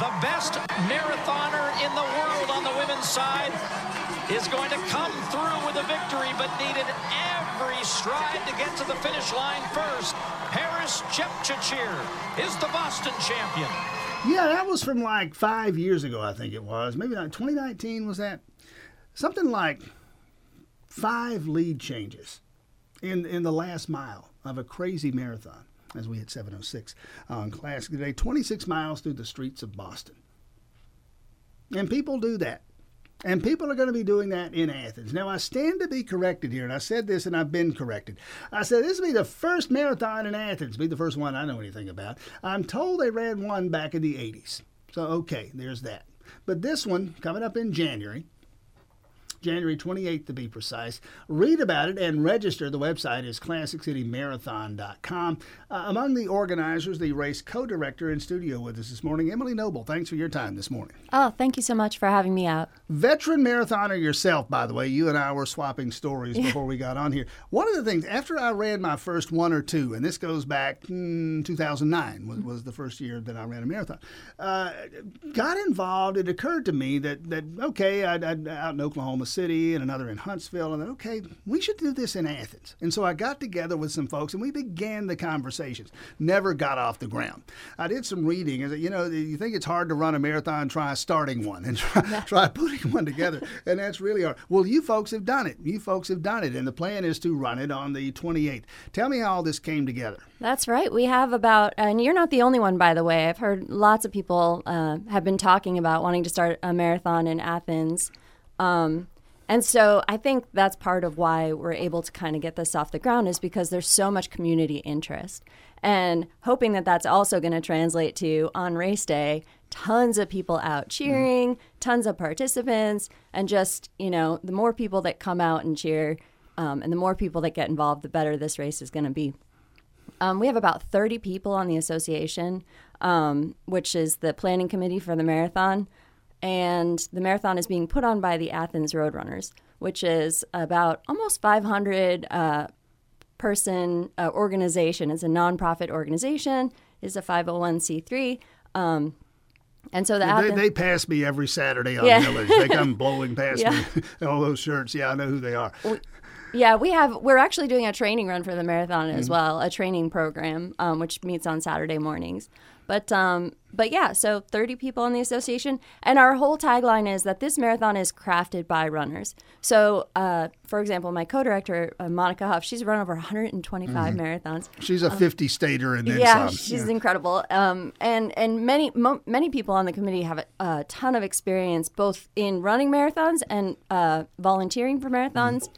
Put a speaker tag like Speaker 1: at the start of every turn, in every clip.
Speaker 1: The best marathoner in the world on the women's side is going to come through with a victory, but needed every stride to get to the finish line first. Peres Jepchirchir is the Boston champion.
Speaker 2: Yeah, that was from like five years ago, I think it was. Maybe not 2019 was that? Something like five lead changes in in the last mile of a crazy marathon as we hit 706 uh, on Classic today. 26 miles through the streets of Boston. And people do that. And people are going to be doing that in Athens. Now, I stand to be corrected here, and I said this and I've been corrected. I said this will be the first marathon in Athens, be the first one I know anything about. I'm told they ran one back in the 80s. So, okay, there's that. But this one coming up in January, January 28th to be precise. Read about it and register. The website is classiccitymarathon.com. Uh, among the organizers, the race co director in studio with us this morning, Emily Noble. Thanks for your time this morning.
Speaker 3: Oh, thank you so much for having me out.
Speaker 2: Veteran marathoner yourself, by the way. You and I were swapping stories
Speaker 3: Yeah.
Speaker 2: before we got on here. One of the things, after I ran my first one or two, and this goes back mm, 2009 was, was the first year that I ran a marathon, uh, got involved. It occurred to me that, that okay, I'd, I'd out in Oklahoma City and another in Huntsville, and then, okay, we should do this in Athens. And so I got together with some folks and we began the conversations. Never got off the ground. I did some reading. and, You know, you think it's hard to run a marathon, try starting one and try, try putting one together. And that's really hard. Well, you folks have done it. You folks have done it. And the plan is to run it on the 28th. Tell me how all this came together.
Speaker 3: That's right. We have about, and you're not the only one, by the way. I've heard lots of people uh, have been talking about wanting to start a marathon in Athens. Um, and so I think that's part of why we're able to kind of get this off the ground is because there's so much community interest. And hoping that that's also going to translate to on race day, tons of people out cheering, tons of participants, and just, you know, the more people that come out and cheer um, and the more people that get involved, the better this race is going to be. Um, we have about 30 people on the association, um, which is the planning committee for the marathon. And the marathon is being put on by the Athens Roadrunners, which is about almost 500 uh, person uh, organization. It's a nonprofit organization. It's a 501c3. Um, and so the
Speaker 2: They,
Speaker 3: Athens,
Speaker 2: they pass me every Saturday on
Speaker 3: Yeah.
Speaker 2: Milledge. They come blowing past
Speaker 3: Yeah.
Speaker 2: me. All those shirts. Yeah, I know who they are.
Speaker 3: Yeah, we have. We're actually doing a training run for the marathon as
Speaker 2: Mm-hmm.
Speaker 3: well, a training program um, which meets on Saturday mornings. But um, but yeah, so 30 people in the association, and our whole tagline is that this marathon is crafted by runners. So, uh, for example, my co-director uh, Monica Huff, she's run over 125 marathons.
Speaker 2: She's a 50 stater and then
Speaker 3: Um, Yeah,
Speaker 2: some.
Speaker 3: she's incredible. Um, and and many mo- many people on the committee have a, a ton of experience both in running marathons and uh, volunteering for marathons,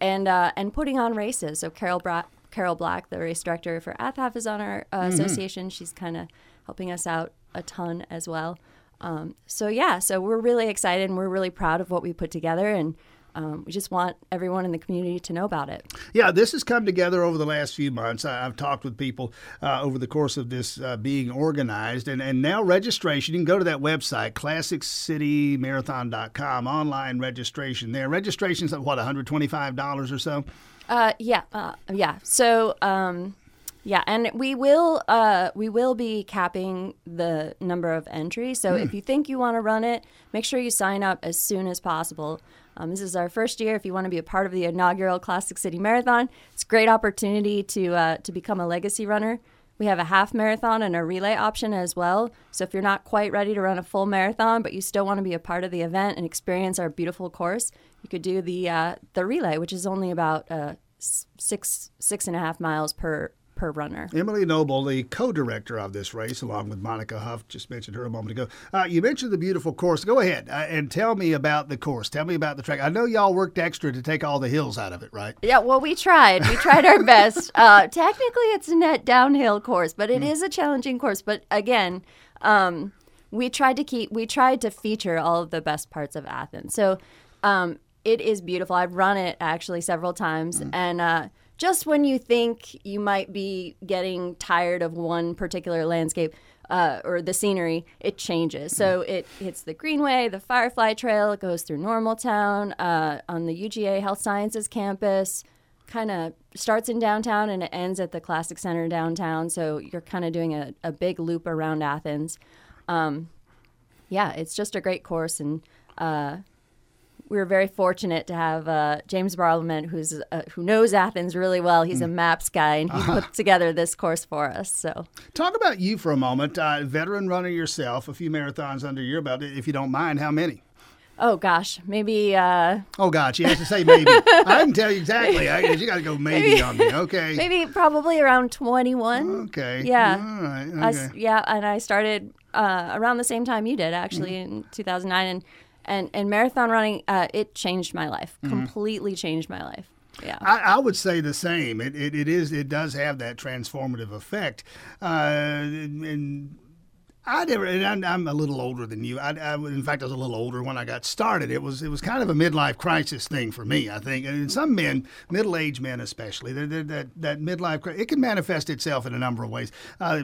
Speaker 3: and uh, and putting on races. So Carol Bra- Carol Black, the race director for AthHalf, is on our uh, association. She's kind of helping us out a ton as well. Um, so yeah, so we're really excited and we're really proud of what we put together and. Um, we just want everyone in the community to know about it.
Speaker 2: Yeah, this has come together over the last few months. I, I've talked with people uh, over the course of this uh, being organized, and, and now registration. You can go to that website, classiccitymarathon.com, online registration there. Registration's at what, $125 or so?
Speaker 3: Uh, yeah, uh, yeah. So, um, yeah, and we will uh, we will be capping the number of entries. So if you think you want to run it, make sure you sign up as soon as possible. Um, this is our first year. If you want to be a part of the inaugural Classic City Marathon, it's a great opportunity to uh, to become a legacy runner. We have a half marathon and a relay option as well. So if you're not quite ready to run a full marathon, but you still want to be a part of the event and experience our beautiful course, you could do the uh, the relay, which is only about uh, six six and a half miles per per runner.
Speaker 2: Emily Noble, the co-director of this race, along with Monica Huff, just mentioned her a moment ago. Uh, you mentioned the beautiful course. Go ahead uh, and tell me about the course. Tell me about the track. I know y'all worked extra to take all the hills out of it, right?
Speaker 3: Yeah, well, we tried. We tried our best. Uh, technically, it's a net downhill course, but it is a challenging course. But again, um, we tried to keep, we tried to feature all of the best parts of Athens. So um, it is beautiful. I've run it actually several times, and uh, just when you think you might be getting tired of one particular landscape. Uh, or the scenery, it changes. So it hits the Greenway, the Firefly Trail, it goes through Normaltown, uh, on the UGA Health Sciences campus, kind of starts in downtown and it ends at the Classic Center downtown. So you're kind of doing a, a big loop around Athens. Um, Yeah, it's just a great course, and uh, we were very fortunate to have uh, James Bartlement, who's uh, who knows Athens really well. He's a maps guy, and he put together this course for us. So,
Speaker 2: Talk about you for a moment. Uh, veteran runner yourself, a few marathons under your belt, if you don't mind. How many?
Speaker 3: oh gosh, maybe uh,
Speaker 2: Oh gosh, she has to say maybe. I can tell you exactly. I, you got to go maybe on me. Okay.
Speaker 3: maybe probably around twenty one.
Speaker 2: Okay.
Speaker 3: Yeah.
Speaker 2: All right. Okay.
Speaker 3: s- yeah, and I started uh, around the same time you did, actually,
Speaker 2: Mm-hmm.
Speaker 3: in 2009, and and and marathon running, uh, it changed my life,
Speaker 2: Mm-hmm.
Speaker 3: completely changed my life. Yeah.
Speaker 2: I, I would say the same. It, it, it is. It does have that transformative effect. Uh, and I never. And I'm, I'm a little older than you. I, I, in fact, I was a little older when I got started. It was. It was kind of a midlife crisis thing for me. I think, and some men, middle-aged men especially, they're, that that midlife. It can manifest itself in a number of ways. Uh,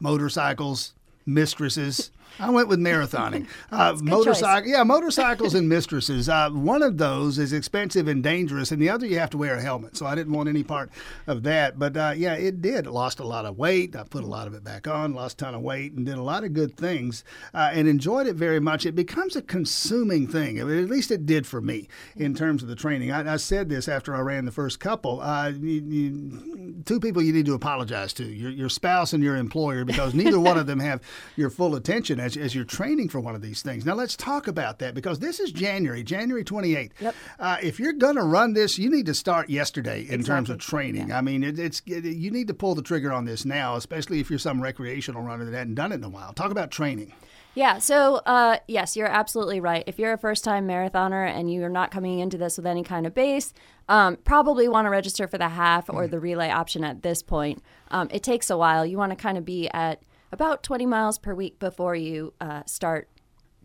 Speaker 2: motorcycles, mistresses. I went with marathoning. Uh,
Speaker 3: choice.
Speaker 2: motorcycle, yeah, motorcycles and mistresses. Uh, one of those is expensive and dangerous, and the other you have to wear a helmet. So I didn't want any part of that. But uh, yeah, it did. Lost a lot of weight. I put a lot of it back on. Lost a ton of weight and did a lot of good things uh, and enjoyed it very much. It becomes a consuming thing. I mean, at least it did for me in terms of the training. I, I said this after I ran the first couple. Uh, you, you, two people you need to apologize to your, your spouse and your employer because neither one of them have your full attention as, as you're training for one of these things. Now, let's talk about that because this is January, January 28th.
Speaker 3: Yep.
Speaker 2: Uh, if you're going to run this, you need to start yesterday in terms of
Speaker 3: Exactly.
Speaker 2: training. I mean, it, it's it, you need to pull the trigger on this now, especially if you're some recreational runner that hadn't done it in a while. Talk about training.
Speaker 3: Yeah, so uh, yes, you're absolutely right. If you're a first time marathoner and you're not coming into this with any kind of base, um, probably want to register for the half or the relay option at this point. Um, it takes a while. You want to kind of be at about 20 miles per week before you uh, start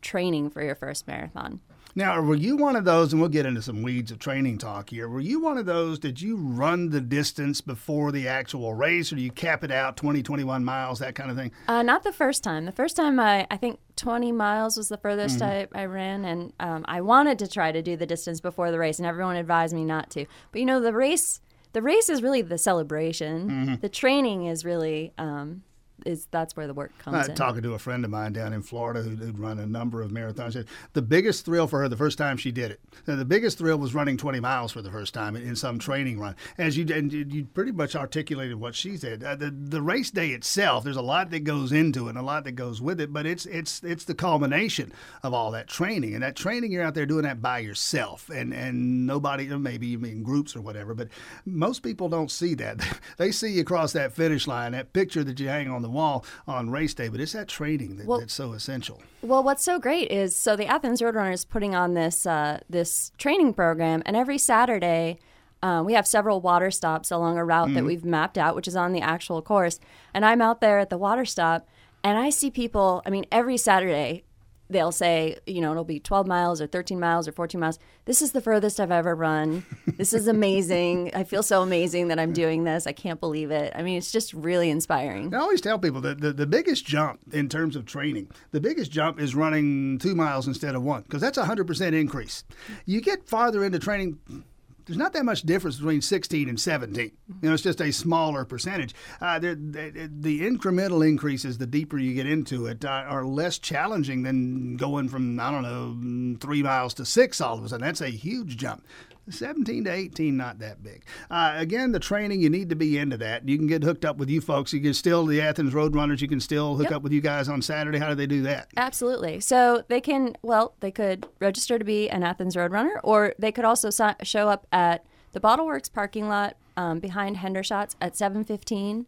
Speaker 3: training for your first marathon.
Speaker 2: Now, were you one of those, and we'll get into some weeds of training talk here. Were you one of those, did you run the distance before the actual race, or do you cap it out 20, 21 miles, that kind of thing?
Speaker 3: Uh, not the first time. The first time, I, I think 20 miles was the furthest I, I ran, and um, I wanted to try to do the distance before the race, and everyone advised me not to. But you know, the race, the race is really the celebration. The training is really um, is that's where the work comes
Speaker 2: Uh,
Speaker 3: in.
Speaker 2: talking to a friend of mine down in Florida who, who'd run a number of marathons. The biggest thrill for her the first time she did it. uh, The biggest thrill was running 20 miles for the first time in, in some training run. As you and you pretty much articulated what she said. Uh, the the race day itself, there's a lot that goes into it, and a lot that goes with it. But it's it's it's the culmination of all that training, and that training you're out there doing that by yourself, and and nobody, or maybe mean groups or whatever. But most people don't see that. they see you cross that finish line, that picture that you hang on the wall on race day. But it's that training that,
Speaker 3: Well-
Speaker 2: that's so essential.
Speaker 3: Well, what's so great is so the Athens Roadrunner is putting on this uh, this training program, and every Saturday uh, we have several water stops along a route that we've mapped out, which is on the actual course. And I'm out there at the water stop, and I see people. I mean, every Saturday they'll say, you know, it'll be 12 miles or 13 miles or 14 miles. This is the furthest I've ever run. This is amazing. I feel so amazing that I'm doing this. I can't believe it. I mean, it's just really inspiring.
Speaker 2: I always tell people that the, the biggest jump in terms of training, the biggest jump is running two miles instead of one, because that's a 100% increase. You get farther into training, there's not that much difference between 16 and 17. You know, it's just a smaller percentage. Uh, the, incremental increases, the deeper you get into it, uh, are less challenging than going from, I don't know, three miles to six all of a sudden. That's a huge jump. 17 to 18, not that big. Uh, again, the training, you need to be into that. You can get hooked up with you folks. You can still, the Athens Roadrunners, you can still hook
Speaker 3: Yep.
Speaker 2: up with you guys on Saturday. How do they do that?
Speaker 3: Absolutely. So they can, well, they could register to be an Athens Roadrunner, or they could also si- show up at the Bottleworks parking lot um, behind Hendershots at 7:15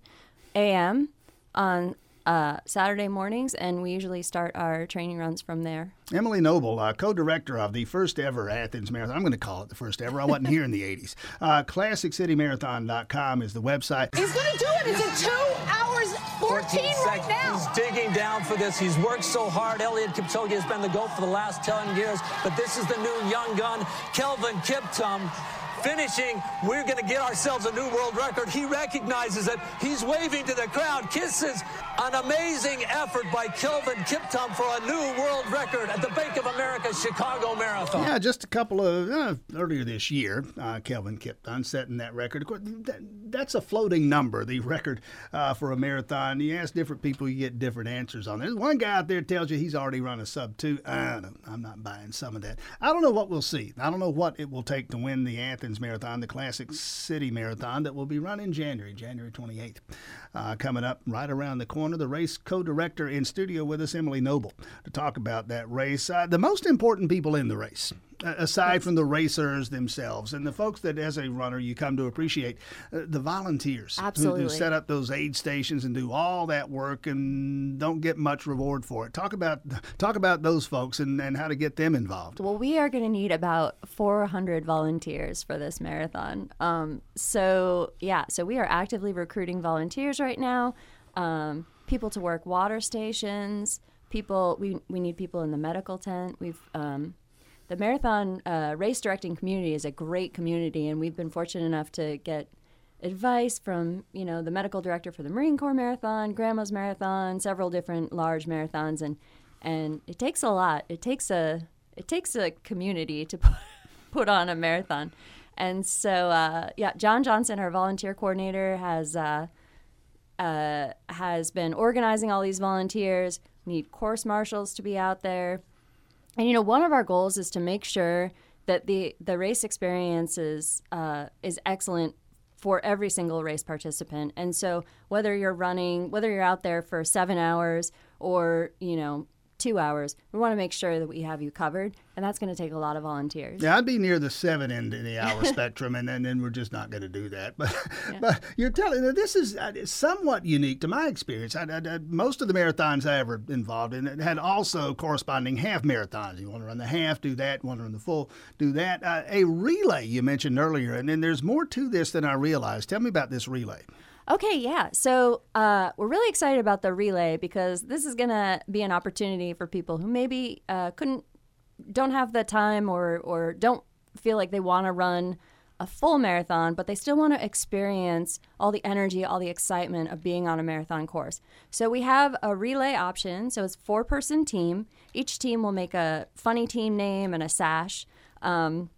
Speaker 3: a.m. on uh, Saturday mornings, and we usually start our training runs from there.
Speaker 2: Emily Noble, uh, co-director of the first ever Athens Marathon. I'm going to call it the first ever. I wasn't here in the 80s. Uh, ClassicCityMarathon.com is the website.
Speaker 4: He's gonna do it. It's at two hours 14 right
Speaker 5: seconds.
Speaker 4: now.
Speaker 5: He's digging down for this. He's worked so hard. Eliud Kipchoge has been the GOAT for the last 10 years, but this is the new young gun, Kelvin Kiptum. Finishing, we're going to get ourselves a new world record. He recognizes it. He's waving to the crowd, kisses. An amazing effort by Kelvin Kiptum for a new world record at the Bank of America Chicago Marathon.
Speaker 2: Yeah, just a couple of uh, earlier this year, uh, Kelvin Kiptum setting that record. Of course, that, that's a floating number, the record uh, for a marathon. You ask different people, you get different answers on it. One guy out there tells you he's already run a sub two. I don't, I'm not buying some of that. I don't know what we'll see. I don't know what it will take to win the Marathon, the Classic City Marathon that will be run in January, January 28th. Uh, coming up right around the corner, the race co-director in studio with us, Emily Noble, to talk about that race. Uh, the most important people in the race aside from the racers themselves and the folks that as a runner you come to appreciate uh, the volunteers Who, who, set up those aid stations and do all that work and don't get much reward for it. Talk about talk about those folks and, and how to get them involved.
Speaker 3: Well we are going to need about 400 volunteers for this marathon. Um, so yeah so we are actively recruiting volunteers right now. Um, people to work water stations people we, we need people in the medical tent. We've um, the marathon uh, race directing community is a great community, and we've been fortunate enough to get advice from you know the medical director for the Marine Corps Marathon, Grandma's Marathon, several different large marathons, and and it takes a lot. It takes a it takes a community to put on a marathon, and so uh, yeah, John Johnson, our volunteer coordinator, has. Uh, uh, has been organizing all these volunteers. Need course marshals to be out there. And you know, one of our goals is to make sure that the the race experience is uh, is excellent for every single race participant. And so, whether you're running, whether you're out there for seven hours or you know two hours. We want to make sure that we have you covered, and that's going to take a lot of volunteers.
Speaker 2: Yeah, I'd be near the seven end of the hour spectrum, and, and then we're just not going to do that. But yeah. but you're telling me this is uh, somewhat unique to my experience. I, I, I, most of the marathons I ever involved in had also corresponding half marathons. You want to run the half, do that. You want to run the full, do that. Uh, a relay you mentioned earlier, and then there's more to this than I realized. Tell me about this relay.
Speaker 3: Okay, yeah. So uh, we're really excited about the relay because this is going to be an opportunity for people who maybe uh, couldn't, don't have the time or or don't feel like they want to run a full marathon, but they still want to experience all the energy, all the excitement of being on a marathon course. So we have a relay option. So it's four person team. Each team will make a funny team name and a sash um,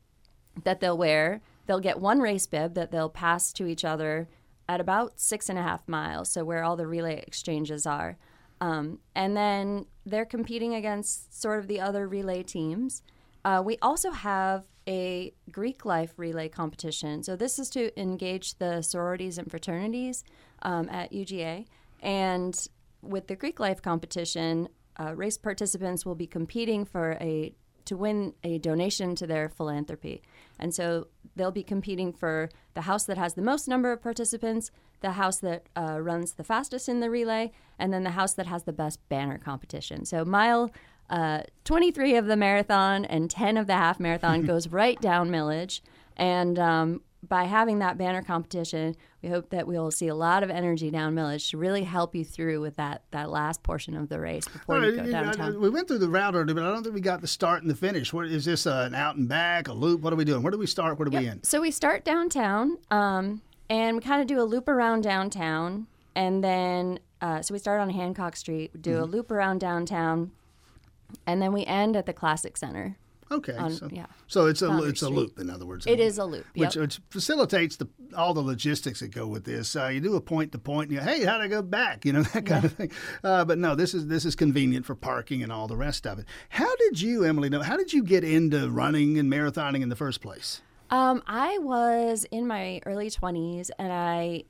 Speaker 3: that they'll wear. They'll get one race bib that they'll pass to each other at about six and a half miles, so where all the relay exchanges are. Um, and then they're competing against sort of the other relay teams. Uh, we also have a Greek life relay competition. So this is to engage the sororities and fraternities um, at UGA. And with the Greek life competition, uh, race participants will be competing for a to win a donation to their philanthropy. And so they'll be competing for the house that has the most number of participants, the house that uh, runs the fastest in the relay, and then the house that has the best banner competition. So mile uh, 23 of the marathon and 10 of the half marathon goes right down Milledge. And um, by having that banner competition, we hope that we'll see a lot of energy down Milledge to really help you through with that, that last portion of the race before you go downtown.
Speaker 2: we went through the route already, but I don't think we got the start and the finish. What, is this uh, an out and back, a loop? What are we doing? Where do we start? Where do yep. we end?
Speaker 3: So we start downtown, um, and we kind of do a loop around downtown, and then uh, so we start on Hancock Street, do mm-hmm. a loop around downtown, and then we end at the Classic Center.
Speaker 2: Okay. On, so, yeah. So it's a it's Street. a loop, in other words.
Speaker 3: It is a loop,
Speaker 2: which, yep. which facilitates the all the logistics that go with this. Uh, you do a point to point, and you hey, how do I go back? You know that kind yeah. of thing. Uh, but no, this is this is convenient for parking and all the rest of it. How did you, Emily? Know how did you get into running and marathoning in the first place?
Speaker 3: Um, I was in my early twenties, and I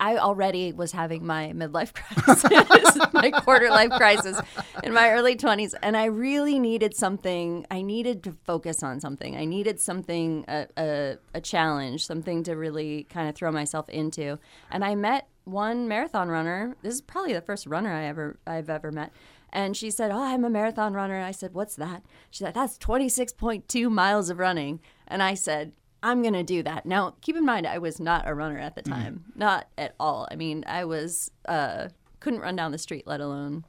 Speaker 3: I already was having my midlife crisis, my quarter life crisis in my early 20s. And I really needed something, I needed to focus on something. I needed something, a, a, a challenge, something to really kind of throw myself into. And I met one marathon runner. This is probably the first runner I ever, I've ever met. And she said, Oh, I'm a marathon runner. I said, What's that? She said, That's 26.2 miles of running. And I said, I'm going to do that. Now, keep in mind, I was not a runner at the mm-hmm. time, mm-hmm. not at all. I mean, I was, uh, couldn't run down the street, let alone.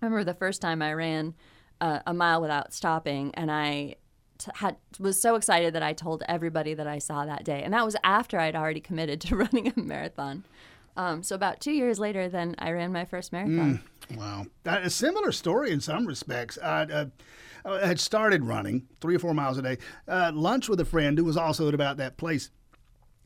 Speaker 3: I remember the first time I ran uh, a mile without stopping, and I t- had was so excited that I told everybody that I saw that day, and that was after I'd already committed to running a marathon. Um, so about two years later, then I ran my first marathon.
Speaker 2: Wow, Uh, a similar story in some respects. I, uh, I had started running three or four miles a day. Uh, lunch with a friend who was also at about that place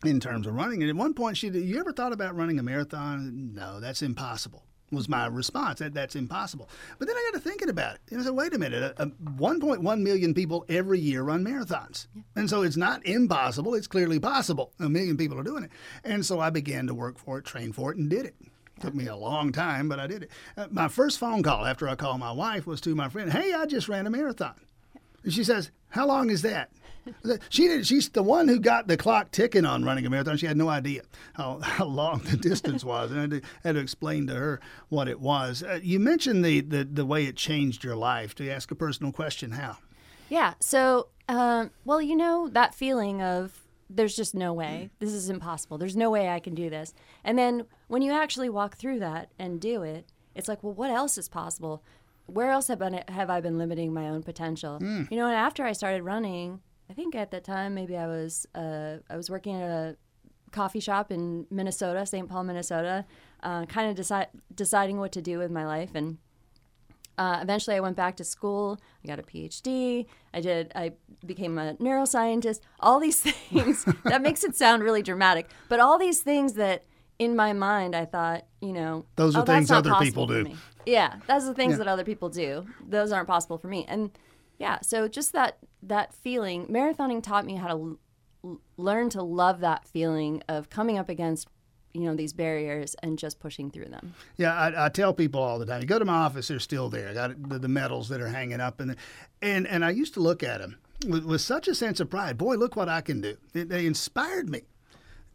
Speaker 2: in terms of running. And at one point, she said, "You ever thought about running a marathon?" No, that's impossible. Was my response that that's impossible. But then I got to thinking about it. And I said, wait a minute, uh, uh, 1.1 million people every year run marathons. And so it's not impossible, it's clearly possible. A million people are doing it. And so I began to work for it, train for it, and did it. Took me a long time, but I did it. Uh, my first phone call after I called my wife was to my friend, Hey, I just ran a marathon. And she says, How long is that? She did. She's the one who got the clock ticking on running a marathon. She had no idea how, how long the distance was, and I had to, had to explain to her what it was. Uh, you mentioned the, the the way it changed your life. To ask a personal question, how?
Speaker 3: Yeah. So, um, well, you know that feeling of there's just no way. This is impossible. There's no way I can do this. And then when you actually walk through that and do it, it's like, well, what else is possible? Where else have, been, have I been limiting my own potential? You know, and after I started running, I think at that time maybe I was uh, I was working at a coffee shop in Minnesota, St. Paul, Minnesota, uh, kind of decide, deciding what to do with my life and uh, eventually, I went back to school. I got a PhD. I did. I became a neuroscientist. All these things that makes it sound really dramatic, but all these things that in my mind I thought, you know,
Speaker 2: Those are
Speaker 3: oh,
Speaker 2: things other people do.
Speaker 3: Yeah, that's the things that other people do. Those aren't possible for me. And yeah, so just that that feeling, marathoning taught me how to l- learn to love that feeling of coming up against you know these barriers and just pushing through them.
Speaker 2: Yeah, I, I tell people all the time. You go to my office; they're still there. I got the, the medals that are hanging up, and and and I used to look at them with, with such a sense of pride. Boy, look what I can do! They, they inspired me.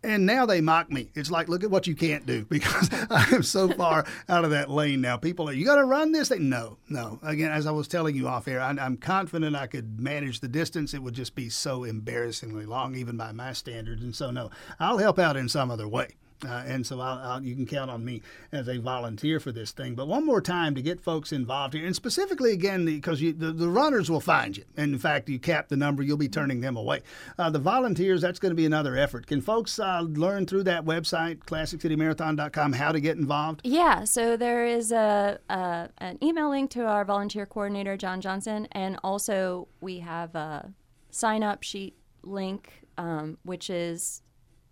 Speaker 2: And now they mock me. It's like, look at what you can't do because I am so far out of that lane now. People are, you got to run this thing. No, no. Again, as I was telling you off air, I, I'm confident I could manage the distance. It would just be so embarrassingly long, even by my standards. And so, no, I'll help out in some other way. Uh, and so I'll, I'll, you can count on me as a volunteer for this thing. But one more time to get folks involved here, and specifically again because the, the runners will find you. And in fact, you cap the number, you'll be turning them away. Uh, the volunteers, that's going to be another effort. Can folks uh, learn through that website, ClassicCityMarathon.com, how to get involved?
Speaker 3: Yeah, so there is a, a an email link to our volunteer coordinator John Johnson, and also we have a sign up sheet link, um, which is,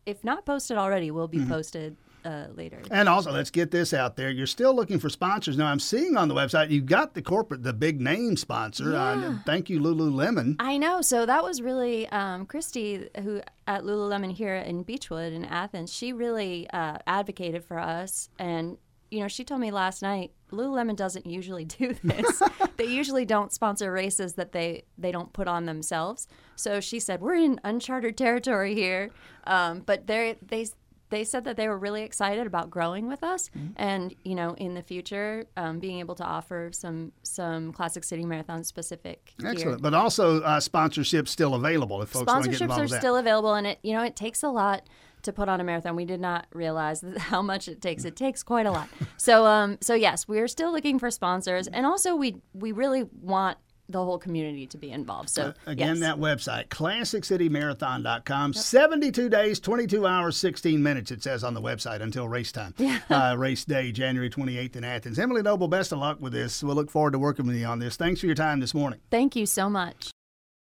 Speaker 3: if not posted already, will be posted uh, later.
Speaker 2: And also, let's get this out there. You're still looking for sponsors. Now, I'm seeing on the website you've got the corporate, the big name sponsor. Uh,
Speaker 3: Yeah.
Speaker 2: thank you, Lululemon.
Speaker 3: I know. So that was really um, Christy, who at Lululemon here in Beechwood in Athens. She really uh, advocated for us, and you know, she told me last night Lululemon doesn't usually do this. they usually don't sponsor races that they they don't put on themselves. So she said we're in uncharted territory here, um, but they they. They said that they were really excited about growing with us, and you know, in the future, um, being able to offer some some Classic City Marathon specific gear.
Speaker 2: Excellent. But also, uh, sponsorships still available if folks want to get
Speaker 3: sponsorships
Speaker 2: involved
Speaker 3: are
Speaker 2: with that.
Speaker 3: still available and it you know it takes a lot to put on a marathon we did not realize how much it takes it takes quite a lot so um so yes we're still looking for sponsors and also we we really want the whole community to be involved so
Speaker 2: Again,
Speaker 3: yes.
Speaker 2: that website, classiccitymarathon.com. 72 days, 22 hours, 16 minutes, it says on the website until race time. Uh, race day, January 28th in Athens. Emily Noble, best of luck with this. We'll look forward to working with you on this. Thanks for your time this morning.
Speaker 3: thank you so much